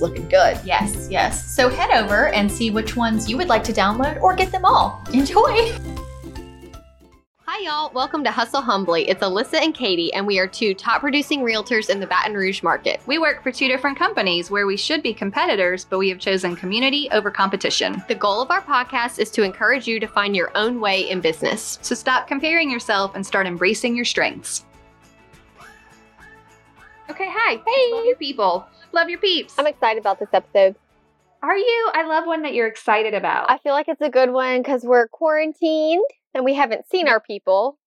looking good. Yes, yes. So head over and see which ones you would like to download or get them all. Enjoy! Hi, y'all. Welcome to Hustle Humbly. It's Alyssa and Katie, and we are two top producing realtors in the Baton Rouge market. We work for two different companies where we should be competitors, but we have chosen community over competition. The goal of our podcast is to encourage you to find your own way in business. So stop comparing yourself and start embracing your strengths. Okay, hi. Hey. Love people. Love your peeps. I'm excited about this episode. Are you? I love one that you're excited about. I feel like it's a good one because we're quarantined and we haven't seen our people,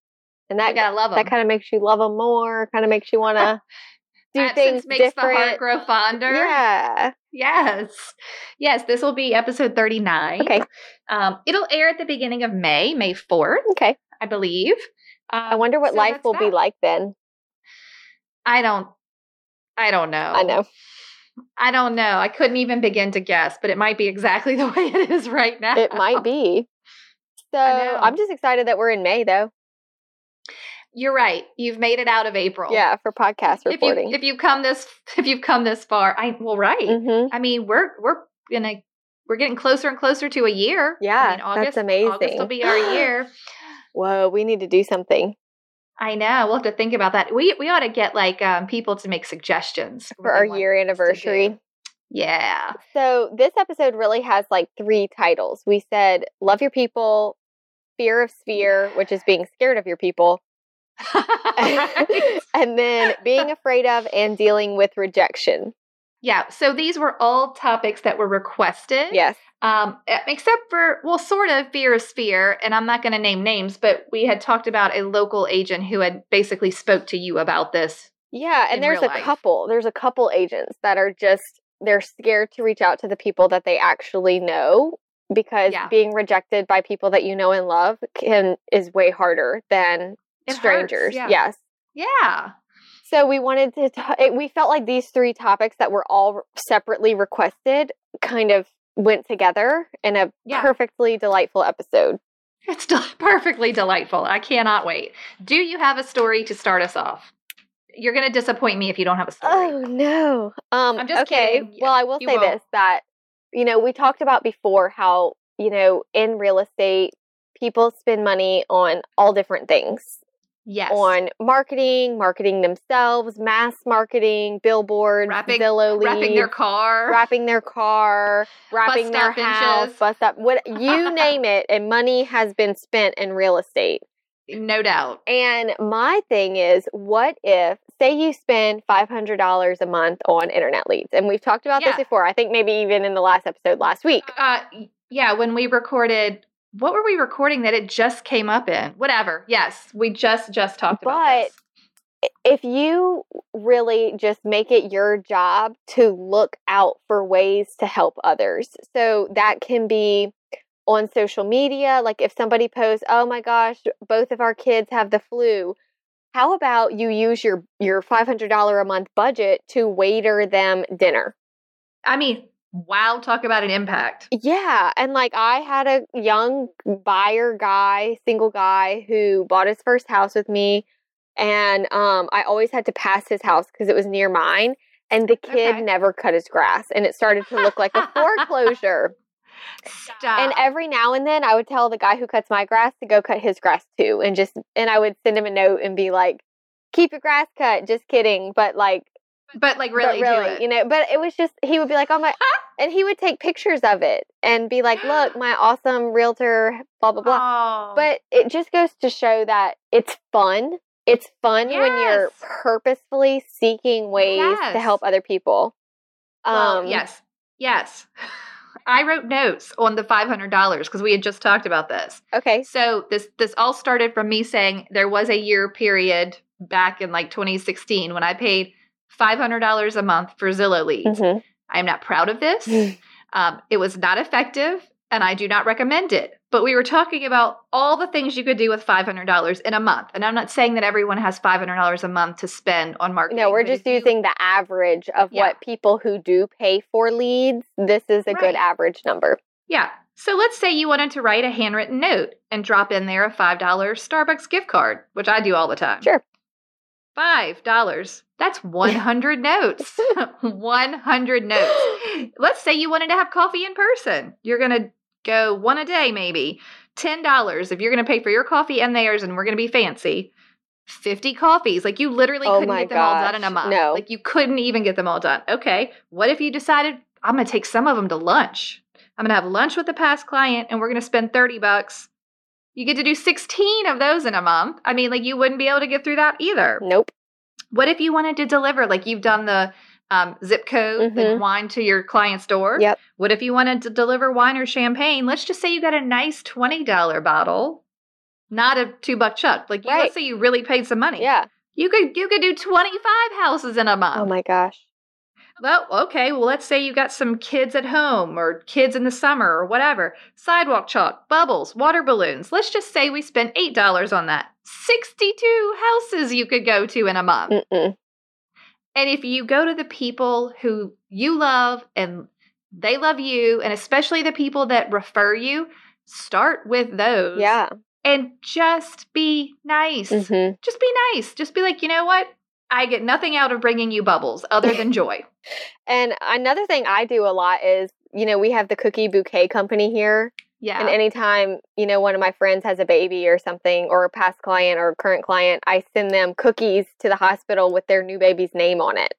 and that gotta love them. that kind of makes you love them more. Kind of makes you want to do things makes different. the heart grow fonder. yeah. Yes. Yes, this will be episode 39. Okay. Um, it'll air at the beginning of May, May 4th, Okay. I believe. Um, I wonder what so life will be like then. I don't I don't know. I know. I don't know. I couldn't even begin to guess, but it might be exactly the way it is right now. It might be. So. I'm just excited that we're in May though. You're right. You've made it out of April. Yeah, for podcast If you reporting. if you've come this if you've come this far, I well right. hmm I mean, we're we're gonna we're getting closer and closer to a year. Yeah, I mean, that's August, August will be our year. Whoa, we need to do something I know. We'll have to think about that. We we ought to get like um, people to make suggestions for our year us to do. anniversary. Yeah. So this episode really has like three titles. We said love your people, fear of sphere, which is being scared of your people, and then being afraid of and dealing with rejection. Yeah. So these were all topics that were requested. Yes. Um, except for, well, sort of fear of sphere, and I'm not going to name names, but we had talked about a local agent who had basically spoke to you about this. Yeah, and there's a life. couple. There's a couple agents that are just they're scared to reach out to the people that they actually know because Yeah. being rejected by people that you know and love can is way harder than It hurts, strangers. yeah. Yes. Yeah. So we wanted to. T- we felt like these three topics that were all separately requested kind of went together in a Yeah. perfectly delightful episode. It's del- perfectly delightful. I cannot wait. Do you have a story to start us off? You're going to disappoint me if you don't have a story. Oh no. Um. I'm just okay. kidding. Well, I will You say won't. this: that you know we talked about before how you know in real estate people spend money on all different things yes. on marketing, marketing themselves, mass marketing, billboards, Wrapping- Zillow wrapping their car. wrapping their car, wrapping their house, bust up, what you name it, and money has been spent in real estate. no doubt. And my thing is, what if, say, you spend five hundred dollars a month on internet leads, and we've talked about Yeah. this before. I think maybe even in the last episode last week. Uh, yeah, when we recorded, what were we recording that it just came up in? Whatever. Yes, we just just talked about But this. If you really just make it your job to look out for ways to help others, so that can be on social media. Like if somebody posts, "Oh my gosh, both of our kids have the flu," how about you use your your five hundred dollar a month budget to Waitr them dinner? I mean, wow, talk about an impact. Yeah, and like I had a young buyer guy, single guy who bought his first house with me and um I always had to pass his house cuz it was near mine and the kid Okay. never cut his grass and it started to look like a foreclosure. Stop. And every now and then I would tell the guy who cuts my grass to go cut his grass too and just and I would send him a note and be like keep your grass cut, just kidding, but like but like but really, do really, it. you know, but it was just he would be like, "Oh my," and he would take pictures of it and be like, "Look, my awesome realtor, blah blah blah." Oh. But it just goes to show that it's fun. It's fun when you're purposefully seeking ways to help other people. Well, Um, yes, yes. I wrote notes on the five hundred dollars because we had just talked about this. Okay. So this this all started from me saying there was a year period back in like 2016 when I paid five hundred dollars a month for Zillow leads. Mhm. I am not proud of this. um, it was not effective, and I do not recommend it. But we were talking about all the things you could do with $500 in a month. And I'm not saying that everyone has $500 a month to spend on marketing. No, we're just using the average of Yeah. what people who do pay for leads. This is a Right. good average number. Yeah. So let's say you wanted to write a handwritten note and drop in there a $5 Starbucks gift card, which I do all the time. Sure. $5. That's 100 notes. 100 notes. Let's say you wanted to have coffee in person. You're going to go one a day, maybe. $10 if you're going to pay for your coffee and theirs, and we're going to be fancy. 50 coffees. Like you literally Oh couldn't get them all done in a month. no. Like you couldn't even get them all done. Okay. What if you decided, I'm going to take some of them to lunch? I'm going to have lunch with the past client and we're going to spend 30 bucks. You get to do 16 of those in a month. I mean, like you wouldn't be able to get through that either. Nope. What if you wanted to deliver, like you've done the um, zip code, the Mhm. wine to your client's door? Yep. What if you wanted to deliver wine or champagne? Let's just say you got a nice $20 bottle, not a two buck chuck. Like, you, Right. let's say you really paid some money. Yeah. You could you could do 25 houses in a month. Oh my gosh. Well, okay. Well, let's say you got some kids at home or kids in the summer or whatever. Sidewalk chalk, bubbles, water balloons. Let's just say we spent $8 on that. 62 houses you could go to in a month. Mm-mm. And if you go to the people who you love and they love you, and especially the people that refer you, start with those. Yeah. And just be nice. hmm Just be nice. Just be like, you know what? I get nothing out of bringing you bubbles other than joy. And another thing I do a lot is, you know, we have the cookie bouquet company here. Yeah. And anytime, you know, one of my friends has a baby or something, or a past client or a current client, I send them cookies to the hospital with their new baby's name on it.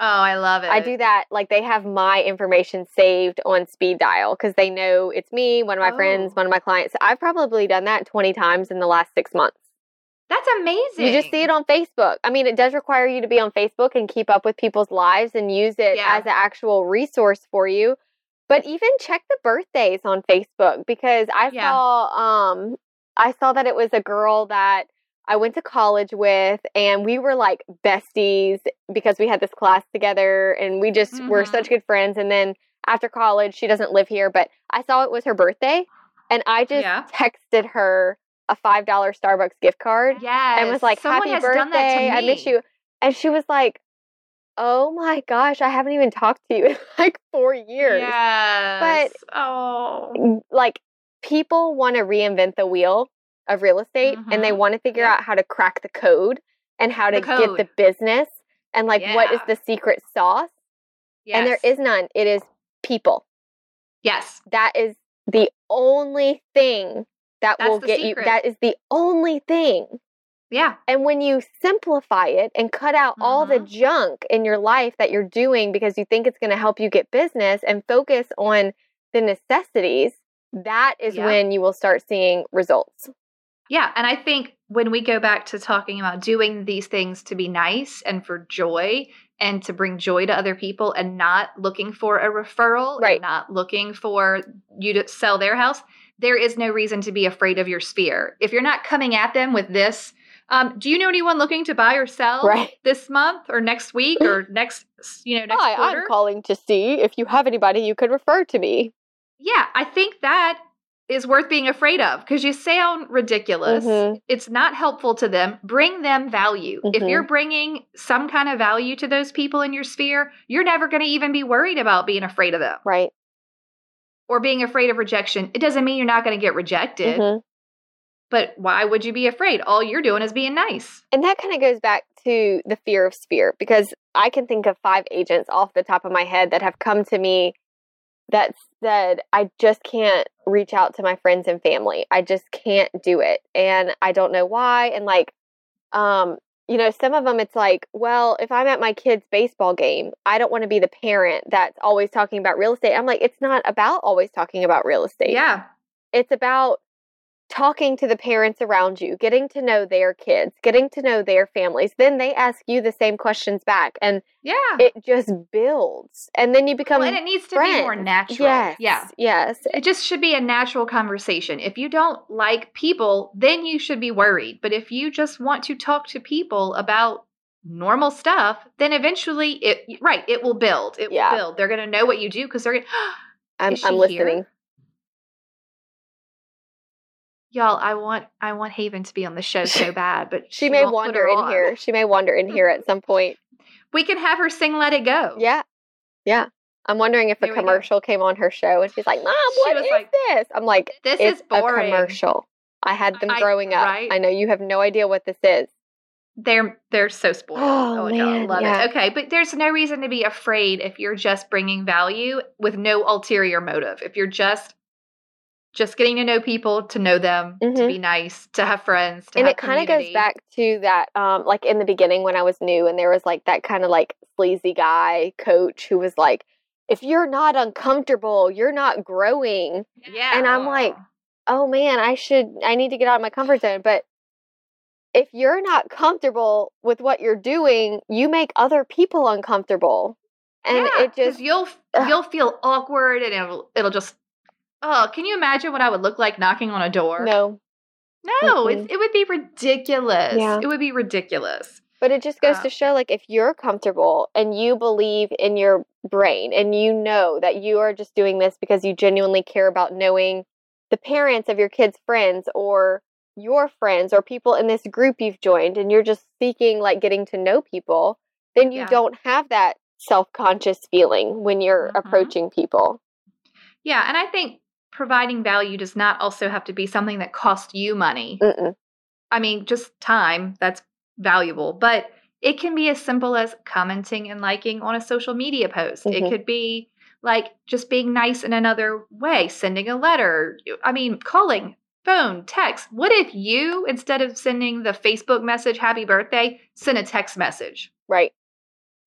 oh, I love it. I do that. Like they have my information saved on speed dial because they know it's me, one of my friends, Oh. one of my clients. I've probably done that 20 times in the last six months. That's amazing. You just see it on Facebook. I mean, it does require you to be on Facebook and keep up with people's lives and use it Yeah. as an actual resource for you. But even check the birthdays on Facebook because I Yeah. saw um I saw that it was a girl that I went to college with and we were like besties because we had this class together and we just were Mhm. such good friends and then after college she doesn't live here but I saw it was her birthday and I just Yeah. texted her a $5 Starbucks gift card Yes. and was like, Someone "Happy has done that to birthday! I miss you." And she was like, "Oh my gosh, I haven't even talked to you in like four years." Yes. oh. Mm, Like people want to reinvent the wheel of real estate, and they Mhm. want to figure Yep. out how to crack the code and how The to get the business and like what is the secret sauce. Yes. And there is none. It is people. Yes. That is the only thing that That's will get you. That is the only thing. Yeah. And when you simplify it and cut out all the Mhm. junk in your life that you're doing because you think it's going to help you get business and focus on the necessities, that is Yeah. when you will start seeing results. Yeah. And I think when we go back to talking about doing these things to be nice and for joy and to bring joy to other people and not looking for a referral, Right. not looking for you to sell their house, there is no reason to be afraid of your sphere. If you're not coming at them with this, um, do you know anyone looking to buy or sell Right. this month or next week or next, you know, next Hi, quarter? I'm calling to see if you have anybody you could refer to me. yeah, I think that is worth being afraid of because you sound ridiculous. Mhm. It's not helpful to them. Bring them value. If Mhm. you're bringing some kind of value to those people in your sphere, you're never going to even be worried about being afraid of them Right. Or being afraid of rejection. It doesn't mean you're not going to get rejected, Mhm. but why would you be afraid? All you're doing is being nice. And that kind of goes back to the fear of sphere because I can think of five agents off the top of my head that have come to me that said, I just can't reach out to my friends and family. I just can't do it. And I don't know why. And like, um, you know, some of them it's like, well, if I'm at my kid's baseball game, I don't want to be the parent that's always talking about real estate. I'm like, it's not about always talking about real estate Yeah. it's about talking to the parents around you, getting to know their kids, getting to know their families. Then they ask you the same questions back, and Yeah. it just builds. And then you become Well, and it needs to be more natural. Yes, Yeah. yes, It just should be a natural conversation. If you don't like people, then you should be worried. But if you just want to talk to people about normal stuff, then eventually it right, it will build. It Yeah. will build. They're gonna know what you do because they're gonna I'm, I'm listening. here? Y'all, I want I want Haven to be on the show so bad, but She, may wander in on. here. She may wander in here at some point. We can have her sing "Let It Go." Yeah. Yeah. I'm wondering if a There go. commercial came on her show and she's like, Mom, She what is like, this? I'm like, This is boring. a commercial. I had them I- growing up. right? I know you have no idea what this is. They're they're so spoiled. Oh, oh god, I man, love yeah. it. Okay, but there's no reason to be afraid if you're just bringing value with no ulterior motive. If you're just just getting to know people, to know them, to Mhm. be nice, to have friends, to and have it kind of goes back to that um like in the beginning when i was new and there was like that kind of like sleazy guy coach who was like if you're not uncomfortable you're not growing. Yeah, and I'm like, oh man i should i need to get out of my comfort zone. But if you're not comfortable with what you're doing you make other people uncomfortable. And Yeah, it just you'll ugh. you'll feel awkward and it'll it'll just oh can you imagine what i would look like knocking on a door no no it's, it would be ridiculous Yeah. it would be ridiculous But it just goes Um, to show like if you're comfortable and you believe in your brain and you know that you are just doing this because you genuinely care about knowing the parents of your kids' friends or your friends or people in this group you've joined and you're just seeking like getting to know people, then you Yeah. don't have that self-conscious feeling when you're Mhm. approaching people. yeah and i think providing value does not also have to be something that costs you money Mm-mm. i mean just time that's valuable but it can be as simple as commenting and liking on a social media post Mhm. it could be like just being nice in another way sending a letter i mean calling phone text what if you instead of sending the facebook message happy birthday send a text message Right.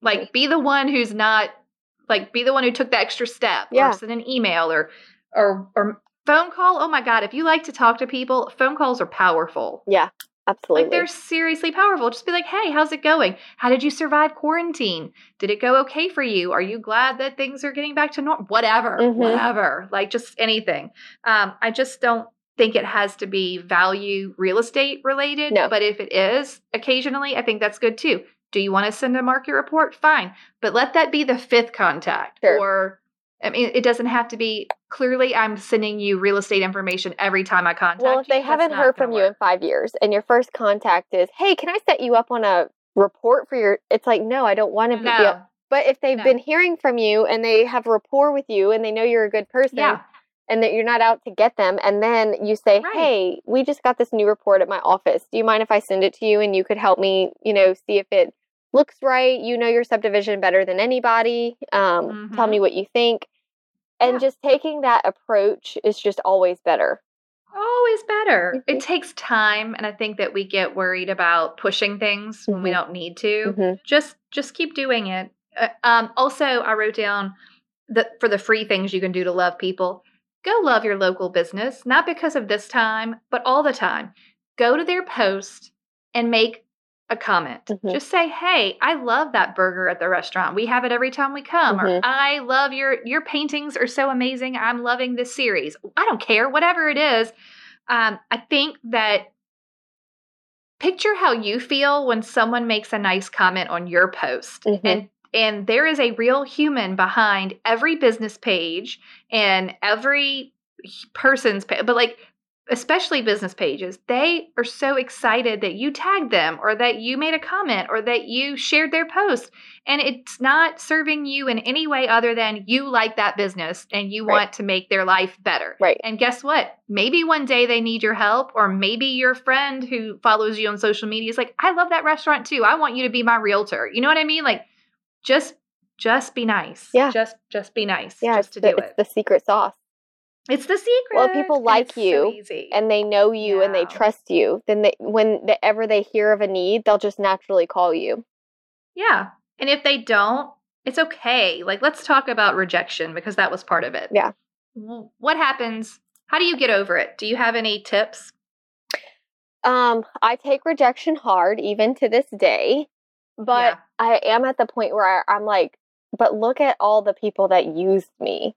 like be the one who's not like be the one who took the extra step Yeah. or send an email or or or phone call oh my god if you like to talk to people phone calls are powerful Yeah. Absolutely. like they're seriously powerful. Just be like, hey, how's it going? How did you survive quarantine? Did it go okay for you? Are you glad that things are getting back to normal? Whatever, Mhm. whatever. Like just anything. Um, I just don't think it has to be value real estate related. No. But if it is occasionally, I think that's good too. Do you want to send a market report? Fine. But let that be the fifth contact. Sure. Or I mean, it doesn't have to be clearly I'm sending you real estate information every time I contact Well, if they haven't heard from you in five years and your first contact is, hey, can I set you up on a report for your, it's like, no, I don't want to be. No. But if they've No. been hearing from you and they have rapport with you and they know you're a good person Yeah. and that you're not out to get them, and then you say, Right. hey, we just got this new report at my office. Do you mind if I send it to you and you could help me, you know, see if it looks right? You know your subdivision better than anybody. Um, Tell Mhm. me what you think. And Yeah. just taking that approach is just always better. Always better. Mhm. It takes time, and I think that we get worried about pushing things when we Mhm. don't need to. Mhm. Just just keep doing it. Uh, um, also, I wrote down the for the free things you can do to love people. Go love your local business, not because of this time, but all the time. Go to their post and make a comment. Mhm. Just say, "Hey, I love that burger at the restaurant. We have it every time we come." Or Mhm. "I love your your paintings are so amazing. I'm loving this series." I don't care, whatever it is. Um, I think that picture how you feel when someone makes a nice comment on your post Mhm. and and there is a real human behind every business page and every person's page but like especially business pages they are so excited that you tagged them or that you made a comment or that you shared their post and it's not serving you in any way other than you like that business and you Right. want to make their life better Right. and guess what? Maybe one day they need your help, or maybe your friend who follows you on social media is like, I love that restaurant too. I want you to be my realtor. You know what I mean? Like, just just be nice. Yeah. Just just be nice. Yeah, Just to the, do it's it. the secret sauce. It's the secret. Well, people like it's so you, easy. and they know you and they trust you, then they, whenever they hear of a need, they'll just naturally call you. yeah. And if they don't, it's okay. Like, let's talk about rejection because that was part of it. Yeah. What happens? How do you get over it? Do you have any tips? Um, I take rejection hard even to this day, but Yeah. I am at the point where I, I'm like, but look at all the people that used me.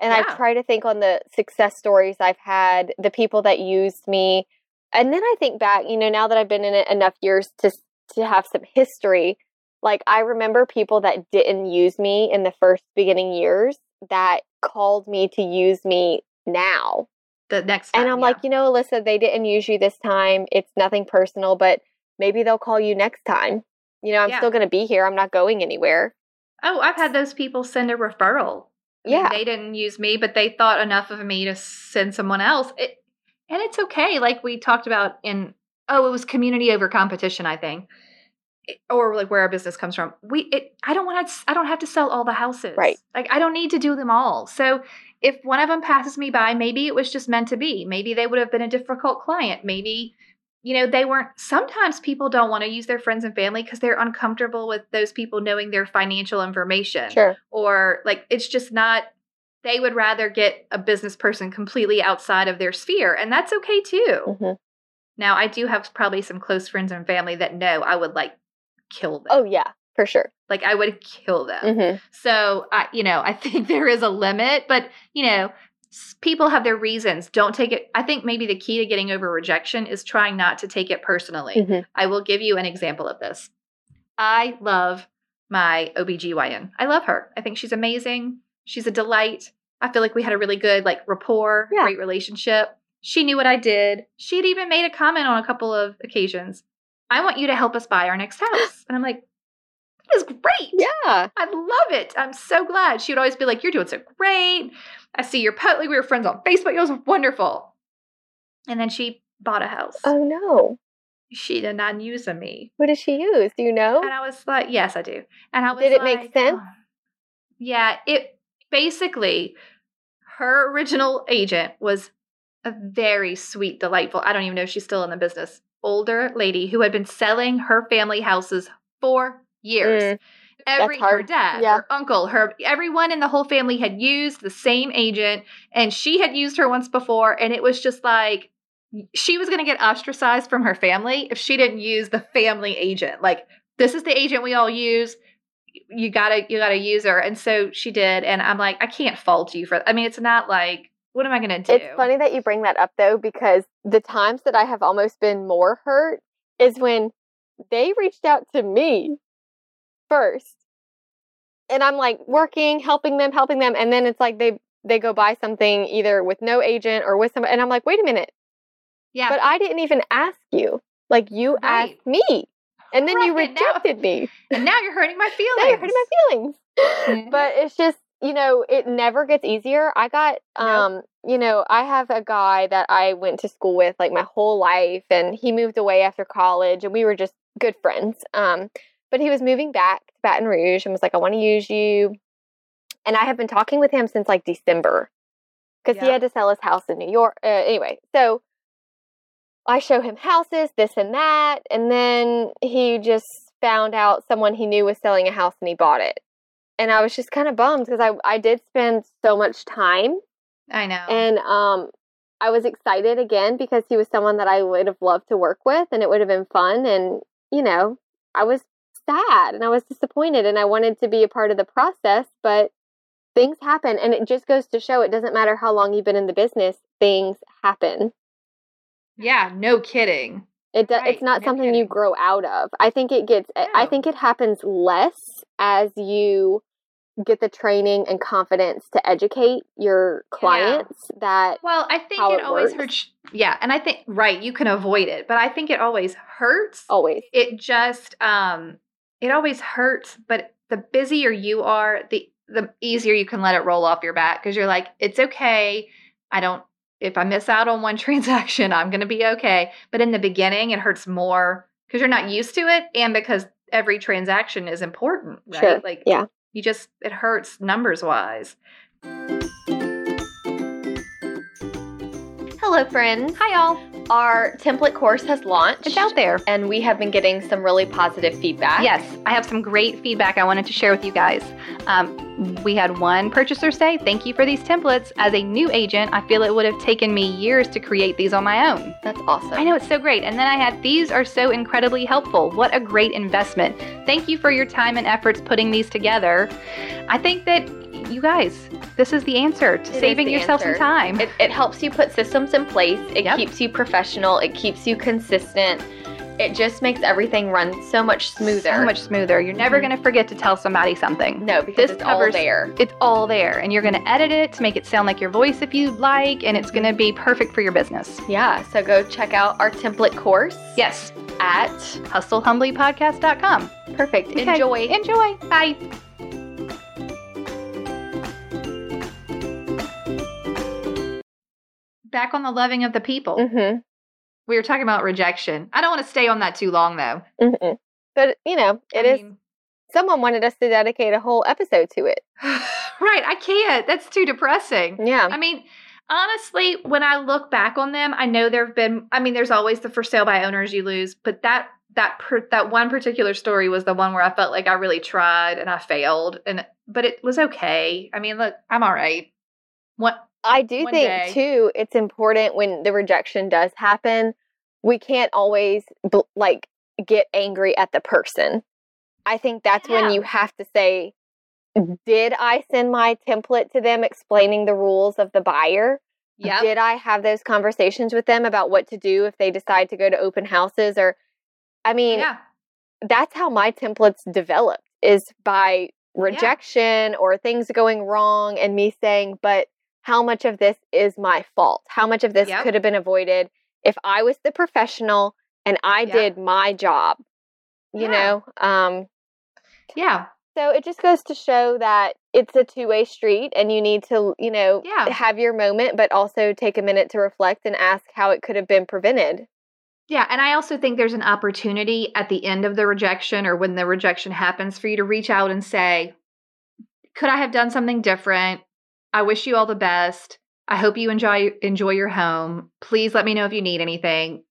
And I try to think on the success stories I've had, the people that used me. And then I think back, you know, now that I've been in it enough years to to have some history. Like I remember people that didn't use me in the first beginning years that called me to use me now. The next time, And I'm yeah. like, you know, Alyssa, they didn't use you this time. It's nothing personal, but maybe they'll call you next time. You know, I'm Yeah. still going to be here. I'm not going anywhere. oh, I've had those people send a referral. I mean, Yeah. they didn't use me, but they thought enough of me to send someone else. It, and it's okay. Like we talked about in, oh, it was community over competition, I think. It- or like where our business comes from. We, it, I don't want to, I don't have to sell all the houses. Right. Like I don't need to do them all. So if one of them passes me by, maybe it was just meant to be. Maybe they would have been a difficult client. Maybe, you know, they weren't. Sometimes people don't want to use their friends and family because they're uncomfortable with those people knowing their financial information Sure. or like it's just not they would rather get a business person completely outside of their sphere and that's okay too hmm now i do have probably some close friends and family that know i would like kill them Oh, yeah, for sure. like i would kill them hmm so i you know i think there is a limit but you know people have their reasons don't take it i think maybe the key to getting over rejection is trying not to take it personally hmm I will give you an example of this. I love my OBGYN. I love her. I think she's amazing. She's a delight. I feel like we had a really good like rapport, Yeah. great relationship. She knew what I did. She'd even made a comment on a couple of occasions. I want you to help us buy our next house. And I'm like, that is great. Yeah. I love it. I'm so glad. She would always be like, You're doing so great. I see your post. Like we were friends on Facebook. It was wonderful. And then she bought a house. Oh, no. She did not use a me. What did she use? Do you know? And I was like, yes, I do. And I was Did it make sense? "Oh." Yeah, it basically her original agent was a very sweet, delightful. I don't even know if she's still in the business. Older lady who had been selling her family houses for years. Mm, Every her dad, Yeah. her uncle, her everyone in the whole family had used the same agent, and she had used her once before, and it was just like she was going to get ostracized from her family if she didn't use the family agent. Like this is the agent we all use. You gotta you gotta use her, and so she did. And I'm like, I can't fault you for. I mean, it's not like what am I going to do? It's funny that you bring that up though, because the times that I have almost been more hurt is when they reached out to me first. And I'm like working, helping them, helping them, and then it's like they they go buy something either with no agent or with somebody and I'm like, wait a minute, Yeah, but I didn't even ask you. Like you Right. asked me. And then you Right, now- rejected me. and now you're hurting my feelings. Now you're hurting my feelings. Mhm. But it's just, you know, it never gets easier. I got, Nope. um, you know, I have a guy that I went to school with like my whole life, and he moved away after college, and we were just good friends. Um, but he was moving back to Baton Rouge and was like, I want to use you. And I have been talking with him since like December because he had to sell his house in New York. Uh, anyway, so I show him houses, this and that. And then he just found out someone he knew was selling a house and he bought it. And I was just kind of bummed because I, I did spend so much time I know. and um, I was excited again because he was someone that I would have loved to work with and it would have been fun. And, you know, I was sad and I was disappointed and I wanted to be a part of the process, but things happen. And it just goes to show it doesn't matter how long you've been in the business, things happen. yeah, no kidding. It Right, it's not no something you grow out of. I think it gets I think it happens less as you get the training and confidence to educate your clients that Well, I think it it always works. hurts. Yeah, and I think right, you can avoid it, but I think it always hurts. always It just um it always hurts, but the busier you are, the the easier you can let it roll off your back because you're like, it's okay. I don't if I miss out on one transaction, I'm going to be okay. But in the beginning, it hurts more because you're not used to it and because every transaction is important, right? Sure, Like yeah. you just it hurts numbers wise. Hello, friends. Hi y'all. Our template course has launched. It's out there. And we have been getting some really positive feedback. Yes, I have some great feedback I wanted to share with you guys. Um, we had one purchaser say, Thank you for these templates. As a new agent, I feel it would have taken me years to create these on my own. That's awesome. I know it's so great. And then I had, These are so incredibly helpful. What a great investment. Thank you for your time and efforts putting these together. I think that you guys, this is the answer to It saving yourself answer. some time. It, it helps you put systems in place. It Yep. keeps you professional. It keeps you consistent. It just makes everything run so much smoother. So much smoother. You're never Mhm. going to forget to tell somebody something. No, because This it's all covers- there. It's all there, and you're going to edit it to make it sound like your voice if you'd like, and it's going to be perfect for your business. Yeah, so go check out our template course Yes, at hustlehumblypodcast.com. perfect. Okay, Enjoy. Enjoy. Bye. Back on the loving of the people. Mm-hmm. We were talking about rejection. I don't want to stay on that too long, though. Mm-hmm. But you know, it I is. mean- Someone wanted us to dedicate a whole episode to it. right. I can't. That's too depressing. Yeah. I mean, honestly, when I look back on them, I know there have been. I mean, there's always the for sale by owners you lose, but that that per, that one particular story was the one where I felt like I really tried and I failed, and but it was okay. I mean, look, I'm all right. What? I do one think day. too. It's important when the rejection does happen. We can't always bl- like get angry at the person. I think that's Yeah. when you have to say, "Did I send my template to them explaining the rules of the buyer? Yeah. Did I have those conversations with them about what to do if they decide to go to open houses or I mean, Yeah. that's how my templates developed is by rejection or things going wrong and me saying, but how much of this is my fault? How much of this Yep. could have been avoided if I was the professional and I Yep. did my job? You Yeah. know? Um Yeah. so it just goes to show that it's a two-way street and you need to, you know, Yeah. have your moment but also take a minute to reflect and ask how it could have been prevented. Yeah, and I also think there's an opportunity at the end of the rejection or when the rejection happens for you to reach out and say, "Could I have done something different? I wish you all the best. I hope you enjoy enjoy your home. Please let me know if you need anything."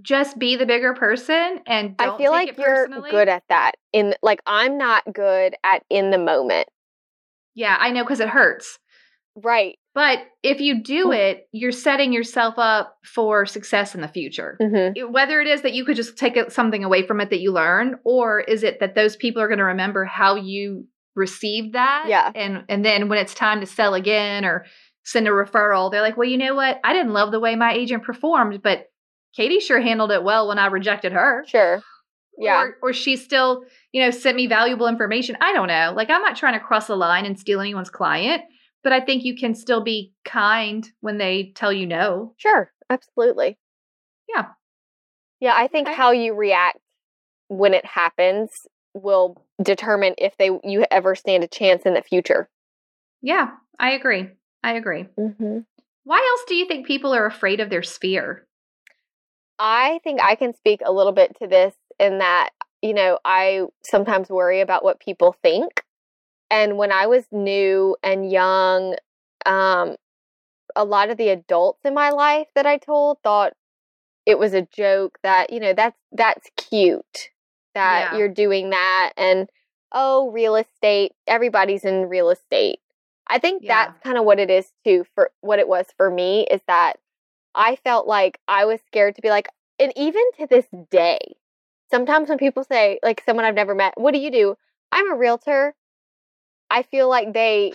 Just be the bigger person and don't I feel like you're personally. good at that. In like I'm not good at in the moment. Yeah, I know because it hurts. Right. But if you do it, you're setting yourself up for success in the future. hmm whether it is that you could just take something away from it that you learn or is it that those people are going to remember how you received that Yeah. and and then when it's time to sell again or send a referral they're like well you know what i didn't love the way my agent performed but katie sure handled it well when i rejected her Sure. Yeah. or, or she still you know sent me valuable information i don't know like i'm not trying to cross the line and steal anyone's client but i think you can still be kind when they tell you no Sure. Absolutely. Yeah. Yeah, I think Okay. how you react when it happens will determine if they you ever stand a chance in the future. yeah i agree i agree hmm Why else do you think people are afraid of their sphere? I think I can speak a little bit to this in that, you know, I sometimes worry about what people think. And when I was new and young, um, a lot of the adults in my life that I told thought it was a joke that, you know, that's that's cute that Yeah. you're doing that and oh, real estate, everybody's in real estate. I think Yeah. that's kind of what it is too for what it was for me is that I felt like I was scared to be like, and even to this day, sometimes when people say, like someone I've never met, what do you do? I'm a realtor. I feel like they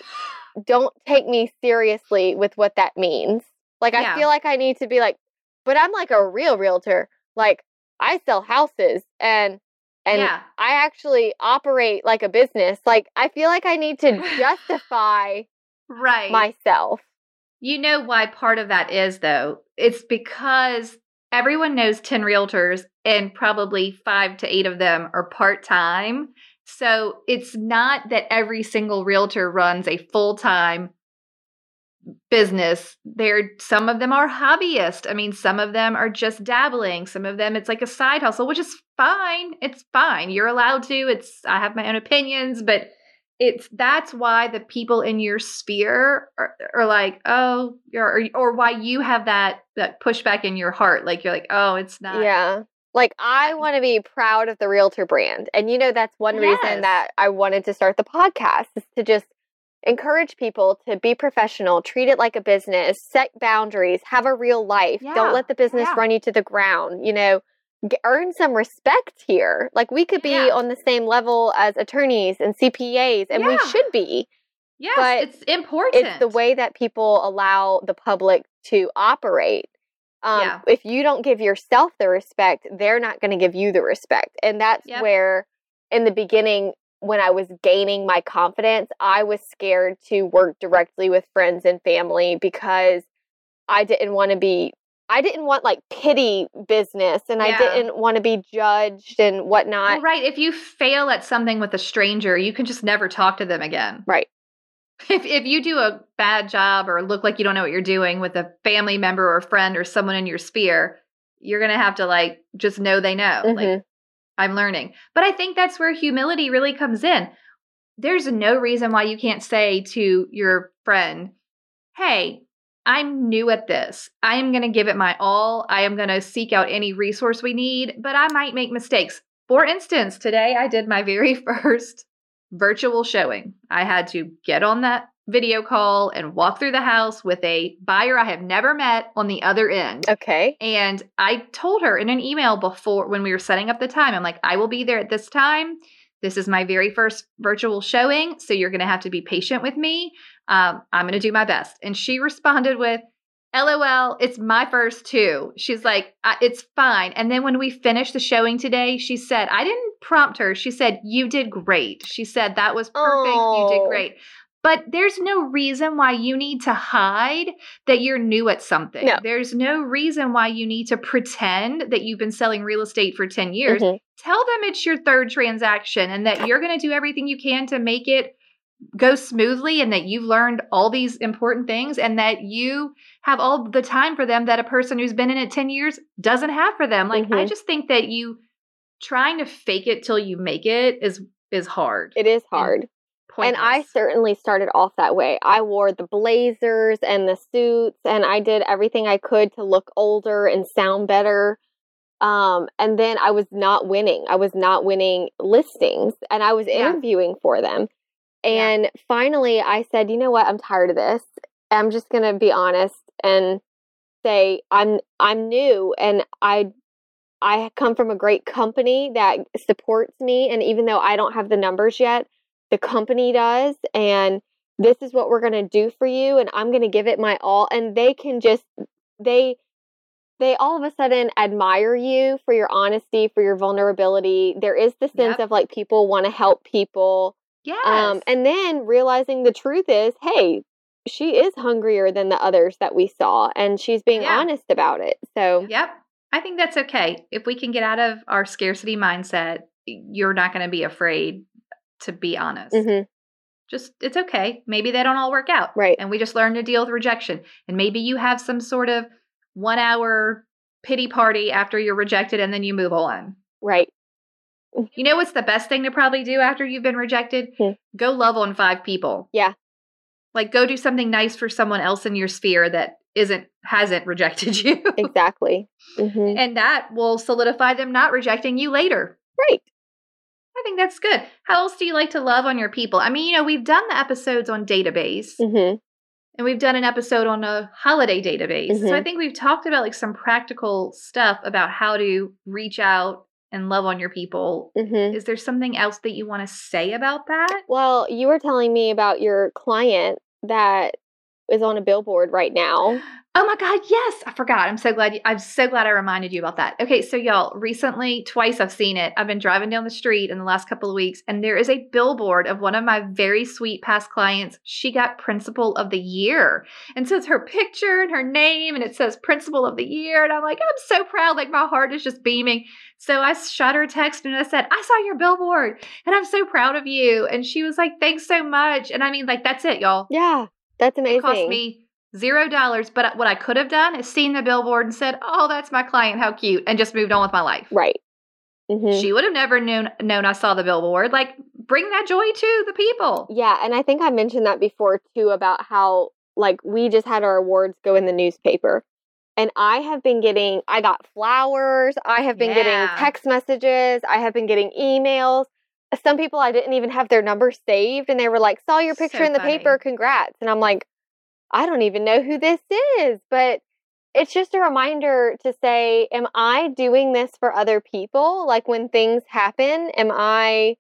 don't take me seriously with what that means. Like, Yeah. I feel like I need to be like, but I'm like a real realtor. Like, I sell houses and, and yeah. I actually operate like a business. Like, I feel like I need to justify Right. myself. you know why part of that is though? It's because everyone knows 10 realtors and probably 5 to 8 of them are part-time. So it's not that every single realtor runs a full-time business. There some of them are hobbyists. I mean, some of them are just dabbling. Some of them it's like a side hustle, which is fine. It's fine. You're allowed to. It's I have my own opinions, but it's that's why the people in your sphere are, are like, oh, you're, or, or why you have that that pushback in your heart. Like you're like, oh, it's not. Yeah. Like I mm. want to be proud of the realtor brand. And you know that's one Yes. reason that I wanted to start the podcast is to just encourage people to be professional, treat it like a business, set boundaries, have a real life. Yeah. Don't let the business Yeah. run you to the ground, you know. G- earn some respect here. Like we could be Yeah. on the same level as attorneys and CPAs and we should be. Yes, But it's important. It's the way that people allow the public to operate. Um, Yeah. If you don't give yourself the respect, they're not going to give you the respect. And that's Yep. where, in the beginning, when I was gaining my confidence, I was scared to work directly with friends and family because I didn't want to be. I didn't want like pity business and I didn't want to be judged and whatnot. Well, right. If you fail at something with a stranger, you can just never talk to them again. Right. If if you do a bad job or look like you don't know what you're doing with a family member or friend or someone in your sphere, you're gonna have to like just know they know. Like Mhm. I'm learning. But I think that's where humility really comes in. There's no reason why you can't say to your friend, Hey, I'm new at this. I am going to give it my all. I am going to seek out any resource we need, but I might make mistakes. For instance, today I did my very first virtual showing. I had to get on that video call and walk through the house with a buyer I have never met on the other end. Okay. And I told her in an email before when we were setting up the time, I'm like, I will be there at this time. This is my very first virtual showing. So you're going to have to be patient with me. Um, I'm going to do my best. And she responded with, LOL, it's my first too. She's like, it's fine. And then when we finished the showing today, she said, I didn't prompt her. She said, You did great. She said, That was perfect. You Oh. did great. But there's no reason why you need to hide that you're new at something. No. There's no reason why you need to pretend that you've been selling real estate for 10 years. Mhm. Tell them it's your third transaction and that you're going to do everything you can to make it go smoothly and that you've learned all these important things and that you have all the time for them that a person who's been in it 10 years doesn't have for them. Like I Mhm. just think that you trying to fake it till you make it is is hard. It is hard. And I certainly started off that way. I wore the blazers and the suits, and I did everything I could to look older and sound better. Um, and then I was not winning. I was not winning listings, and I was Yeah. interviewing for them. Yeah. And finally, I said, "You know what? I'm tired of this. I'm just going to be honest and say I'm I'm new, and I I come from a great company that supports me. And even though I don't have the numbers yet, the company does. And this is what we're going to do for you. And I'm going to give it my all. And they can just, they, they all of a sudden admire you for your honesty, for your vulnerability. There is the sense Yep. of like people want to help people. Yeah. Um, and then realizing the truth is, hey, she is hungrier than the others that we saw, and she's being Yeah. honest about it. So, Yep. I think that's okay. If we can get out of our scarcity mindset, you're not going to be afraid to be honest. mhm, Just, it's okay. Maybe they don't all work out. Right. And we just learn to deal with rejection. And maybe you have some sort of one hour pity party after you're rejected and then you move on. right. You know what's the best thing to probably do after you've been rejected? Hmm. Go love on five people. Yeah. Like go do something nice for someone else in your sphere that isn't hasn't rejected you. Exactly. hmm and that will solidify them not rejecting you later. Right. I think that's good. How else do you like to love on your people? I mean, you know, we've done the episodes on database hmm and we've done an episode on a holiday database. So I Mhm. think we've talked about like some practical stuff about how to reach out and love on your people. hmm Is there something else that you want to say about that? Well, you were telling me about your client that is on a billboard right now. Oh my God, yes. I forgot. I'm so glad. You, I'm so glad I reminded you about that. Okay, so y'all, recently, twice I've seen it. I've been driving down the street in the last couple of weeks, and there is a billboard of one of my very sweet past clients. She got Principal of the Year. And so it's her picture and her name, and it says Principal of the Year. And I'm like, I'm so proud. Like, my heart is just beaming. So I shot her a text and I said, I saw your billboard, and I'm so proud of you. And she was like, Thanks so much. And I mean, like, that's it, y'all. Yeah, that's amazing. It cost me zero dollars. But what I could have done is seen the billboard and said, "Oh, that's my client. How cute," and just moved on with my life. right. hmm She would have never known known I saw the billboard. Like, bring that joy to the people. Yeah, and I think I mentioned that before too about how like we just had our awards go in the newspaper. And I have been getting I got flowers, I have been getting text messages, I have been getting emails. Some people I didn't even have their number saved and they were like, "Saw your picture So in the funny. paper, congrats." And I'm like, "I don't even know who this is." But it's just a reminder to say, am I doing this for other people? Like when things happen, am I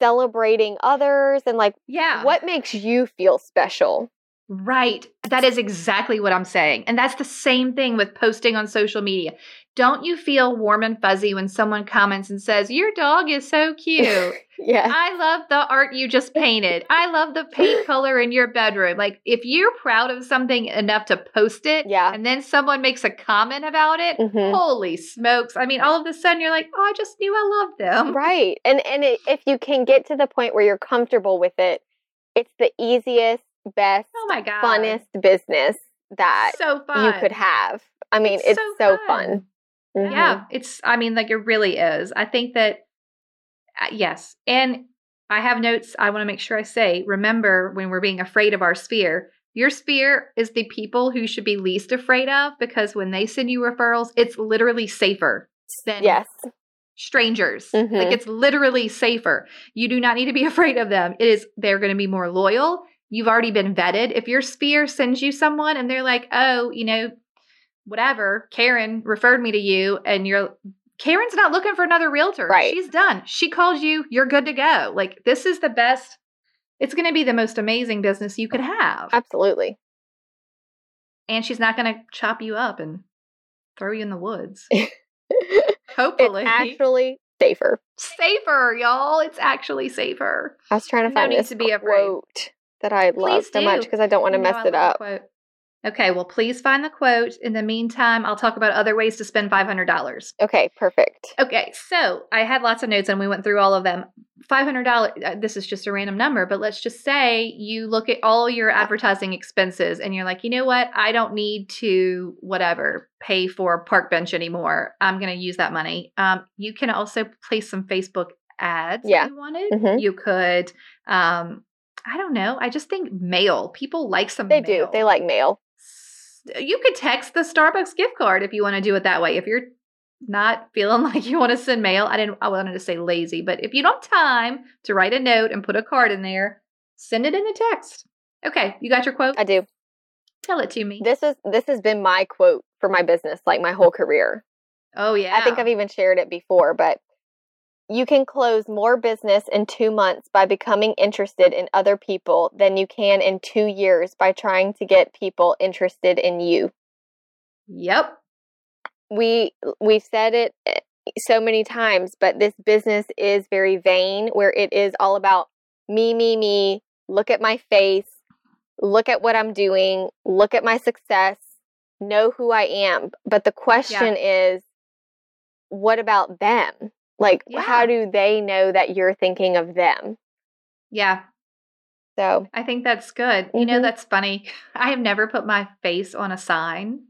celebrating others and like Yeah. what makes you feel special? Right. That is exactly what I'm saying. And that's the same thing with posting on social media. Don't you feel warm and fuzzy when someone comments and says, Your dog is so cute? Yeah. I love the art you just painted. I love the paint color in your bedroom. Like, if you're proud of something enough to post it, Yeah. and then someone makes a comment about it, Mhm. holy smokes. I mean, all of a sudden you're like, Oh, I just knew I loved them. Right. And and it, if you can get to the point where you're comfortable with it, it's the easiest, best, Oh my God. funnest business that so you could have. I mean, It's it's, so so, fun. fun. Mhm. Yeah, it's, I mean, like it really is. I think that, uh, yes. And I have notes I want to make sure I say. Remember, when we're being afraid of our sphere, your sphere is the people who should be least afraid of because when they send you referrals, it's literally safer than Yes. strangers. Like Mhm. it's literally safer. You do not need to be afraid of them. It is, they're going to be more loyal. You've already been vetted. If your sphere sends you someone and they're like, oh, you know, whatever, Karen referred me to you, and you're Karen's not looking for another realtor. Right. She's done. She called you. You're good to go. Like this is the best. It's going to be the most amazing business you could have. Absolutely. And she's not going to chop you up and throw you in the woods. Hopefully. it's actually safer. safer, y'all. It's actually safer. I was trying to No find need this to be afraid. That I love Please so much because I don't want to mess it up. Okay, well, please find the quote. In the meantime, I'll talk about other ways to spend $500. Okay, perfect. Okay, so I had lots of notes and we went through all of them. $500, uh, this is just a random number, but let's just say you look at all your advertising expenses and you're like, you know what? I don't need to, whatever, pay for park bench anymore. I'm going to use that money. Um, you can also place some Facebook ads Yeah. if you wanted. Mhm. You could, um, I don't know. I just think mail. People like some They do. They like mail. You could text the Starbucks gift card if you want to do it that way. If you're not feeling like you want to send mail, I didn't I wanted to say lazy, but if you don't have time to write a note and put a card in there, send it in the text. Okay, you got your quote? I do. Tell it to me. This is this has been my quote for my business like my whole career. oh yeah. I think I've even shared it before, but you can close more business in two months by becoming interested in other people than you can in two years by trying to get people interested in you. Yep. We we've said it eh, so many times, but this business is very vain, where it is all about me, me, me. Look at my face. Look at what I'm doing. Look at my success. Know who I am. But the question is, what about them? Like, Yeah. how do they know that you're thinking of them? Yeah. So, I think that's good. You know, Mhm. that's funny. I have never put my face on a sign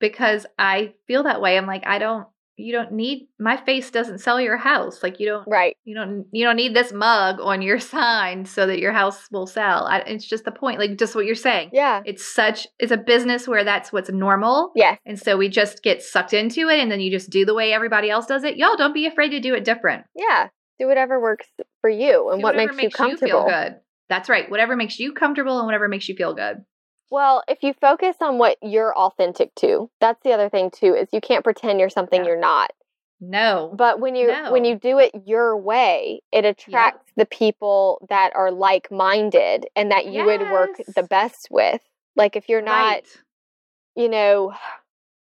because I feel that way. I'm like, I don't you don't need my face doesn't sell your house. Like you don't right. you don't you don't need this mug on your sign so that your house will sell. I, it's just the point, like just what you're saying. Yeah. It's such it's a business where that's what's normal. yeah And so we just get sucked into it and then you just do the way everybody else does it. Y'all don't be afraid to do it different. Yeah. Do whatever works for you and Do what whatever makes, you comfortable. feel good. That's right. Whatever makes you comfortable and whatever makes you feel good. Well, if you focus on what you're authentic to, that's the other thing too, is you can't pretend you're something Yeah. you're not. No. But when you when you do it your way, it attracts the people that are like minded and that you would work the best with. Like if you're not, Right. you know,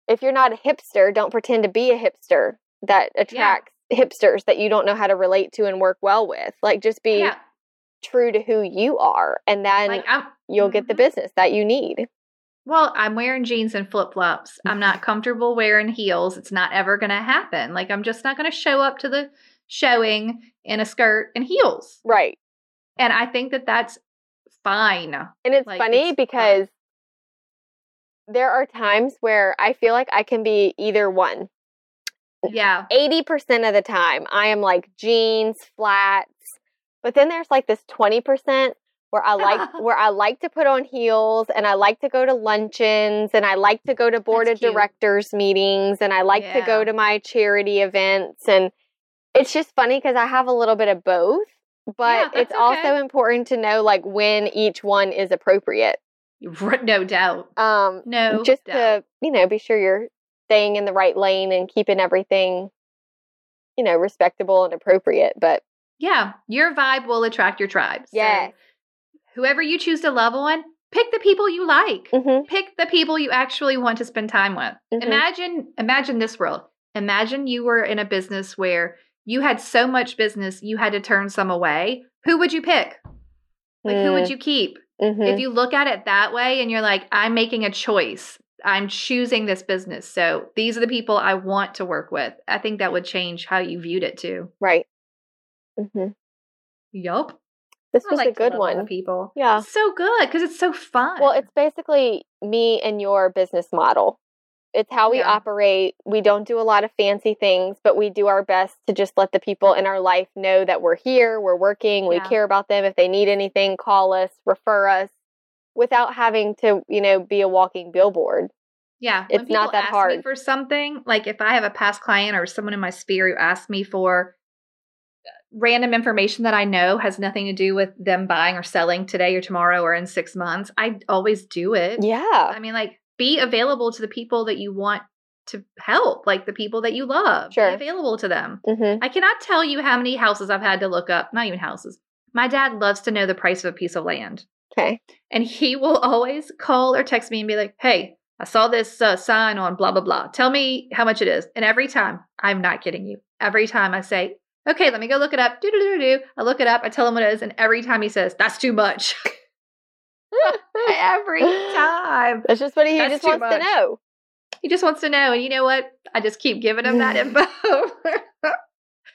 if you're not a hipster, don't pretend to be a hipster that attracts hipsters that you don't know how to relate to and work well with. Like just be yeah. True to who you are and then Like you'll get the Mhm. business that you need. Well, I'm wearing jeans and flip flops. I'm not comfortable wearing heels. It's not ever going to happen. Like, I'm just not going to show up to the showing in a skirt and heels. Right. And I think that that's fine. And it's Like, funny it's fun. because there are times where I feel like I can be either one. Yeah. 80% of the time, I am like jeans, flats. But then there's like this 20% where I like where I like to put on heels and I like to go to luncheons and I like to go to board That's of cute. directors meetings and I like to go to my charity events and it's just funny cuz I have a little bit of both, but that's it's also important to know like when each one is appropriate. No doubt. Um No just doubt. to, you know, be sure you're staying in the right lane and keeping everything you know, respectable and appropriate, but Yeah. Your vibe will attract your tribe. So Yes. whoever you choose to love on, pick the people you like. hmm Pick the people you actually want to spend time with. Mhm. Imagine imagine this world. Imagine you were in a business where you had so much business you had to turn some away. Who would you pick? Like who would you keep? hmm If you look at it that way and you're like, I'm making a choice. I'm choosing this business. So these are the people I want to work with. I think that would change how you viewed it too. Right. Hmm Yup. This I was like a good one. people. Yeah. It's so good because it's so fun. Well, it's basically me and your business model. It's how we Yeah. operate. We don't do a lot of fancy things, but we do our best to just let the people in our life know that we're here, we're working, we Yeah. care about them. If they need anything, call us, refer us without having to, you know, be a walking billboard. Yeah, It's not that ask Me hard. for something, like if I have a past client or someone in my sphere who asks me for random information that I know has nothing to do with them buying or selling today or tomorrow or in six months, I always do it. Yeah. I mean, like, be available to the people that you want to help, like the people that you love. Sure. Be available to them. hmm I cannot tell you how many houses I've had to look up. Not even houses. My dad loves to know the price of a piece of land. Okay. And he will always call or text me and be like, hey, I saw this uh, sign on blah, blah, blah. Tell me how much it is. And every time, I'm not kidding you. Every time I say, okay, let me go look it up. Do, do, do, do. I look it up. I tell him what it is. And every time he says, that's too much. every time. That's just what he just wants to know. He just wants to know. And you know what? I just keep giving him that info.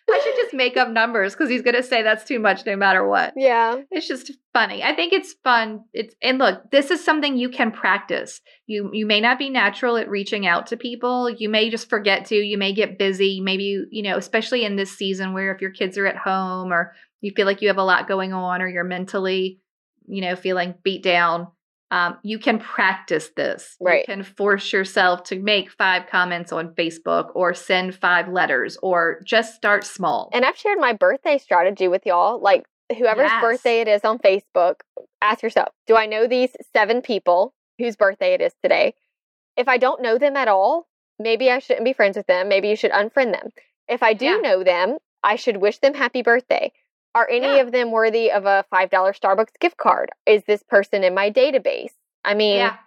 I should just make up numbers because he's going to say that's too much no matter what. Yeah. It's just funny. I think it's fun. It's and look, this is something you can practice. You you may not be natural at reaching out to people. You may just forget to. You may get busy. Maybe you, you know, especially in this season where if your kids are at home or you feel like you have a lot going on or you're mentally, you know, feeling beat down. Um, you can practice this. Right. You can force yourself to make five comments on Facebook or send five letters or just start small. And I've shared my birthday strategy with y'all. Like, whoever's Yes. birthday it is on Facebook, ask yourself Do I know these seven people whose birthday it is today? If I don't know them at all, maybe I shouldn't be friends with them. Maybe you should unfriend them. If I do Yeah. know them, I should wish them happy birthday. Are any Yeah. of them worthy of a $5 Starbucks gift card? Is this person in my database? I mean, yeah.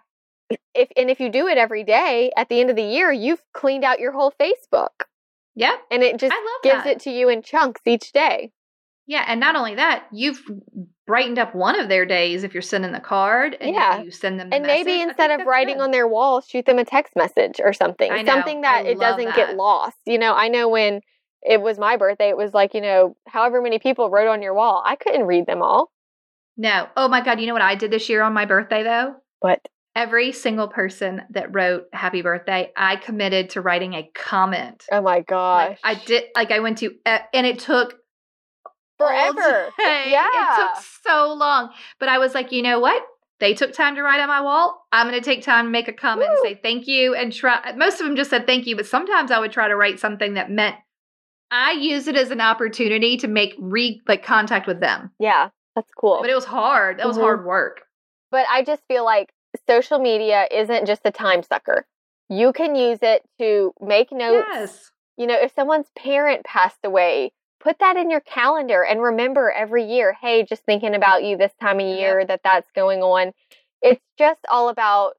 if and if you do it every day, at the end of the year, you've cleaned out your whole Facebook. Yep. And it just gives that. it to you in chunks each day. Yeah, and not only that, you've brightened up one of their days if you're sending the card and Yeah. you send them the And maybe message. I instead of writing good. on their wall, shoot them a text message or something. Something that I it doesn't that. get lost. You know, I know when it was my birthday, it was like, you know, however many people wrote on your wall. I couldn't read them all. No. Oh my god, you know what I did this year on my birthday though? But Every single person that wrote happy birthday, I committed to writing a comment. oh my gosh. Like I did like I went to and it took Forever. Yeah. It took so long. But I was like, you know what? They took time to write on my wall. I'm going to take time to make a comment Woo. and say thank you and try. Most of them just said thank you, but sometimes I would try to write something that meant I use it as an opportunity to make re like contact with them. Yeah, that's cool. But it was hard. That was Mhm. hard work. But I just feel like social media isn't just a time sucker. You can use it to make notes. Yes. You know, if someone's parent passed away, put that in your calendar and remember every year, hey, just thinking about you this time of year that that's going on. It's just all about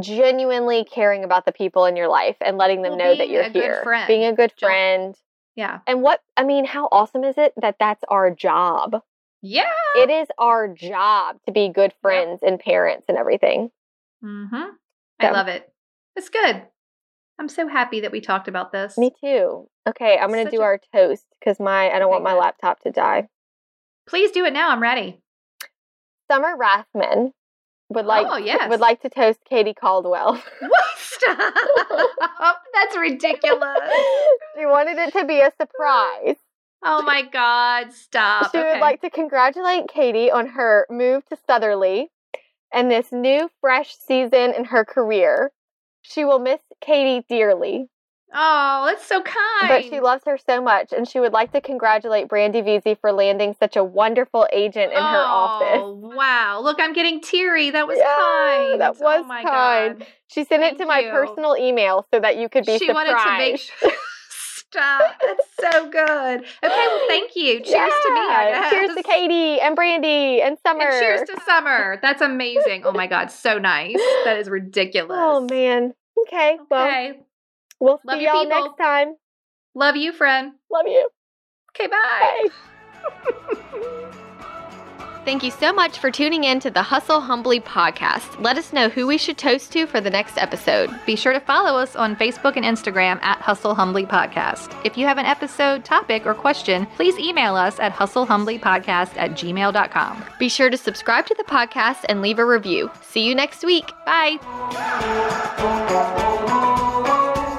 genuinely caring about the people in your life and letting them Well, know that you're a good here. friend. Being a good friend. Yeah. And what, I mean, how awesome is it that that's our job? Yeah. It is our job to be good friends and parents and everything. Mm-hmm. I love it. It's good. I'm so happy that we talked about this. Me too. Okay, I'm gonna do a- our toast because my I don't want my laptop to die. Please do it now. I'm ready. Summer Rathman would like Oh, yes. would like to toast Katie Caldwell. What? Stop. That's ridiculous. she wanted it to be a surprise. Oh my God. Stop. She Okay. would like to congratulate Katie on her move to Southerly and this new fresh season in her career. She will miss Katie dearly, Oh, that's so kind. but she loves her so much, and she would like to congratulate Brandy Veazey for landing such a wonderful agent in her office. Oh, wow. Look, I'm getting teary. That was Yeah, kind. that oh was oh my kind. God. She sent it Thank to my you. personal email so that you could be she surprised. wanted to make sure. Stop. That's so good. Okay, well, thank you. Cheers to me. I Yeah. Cheers to. Katie and Brandy and Summer. And cheers to summer. That's amazing. Oh my God, so nice. That is ridiculous. Oh man. Okay. Okay. we'll Love see your y'all people. next time. Love you, friend. Love you. Okay, bye. Bye. Thank you so much for tuning in to the Hustle Humbly podcast. Let us know who we should toast to for the next episode. Be sure to follow us on Facebook and Instagram at Hustle Humbly Podcast. If you have an episode, topic, or question, please email us at hustlehumblypodcast at gmail.com. Be sure to subscribe to the podcast and leave a review. See you next week. Bye.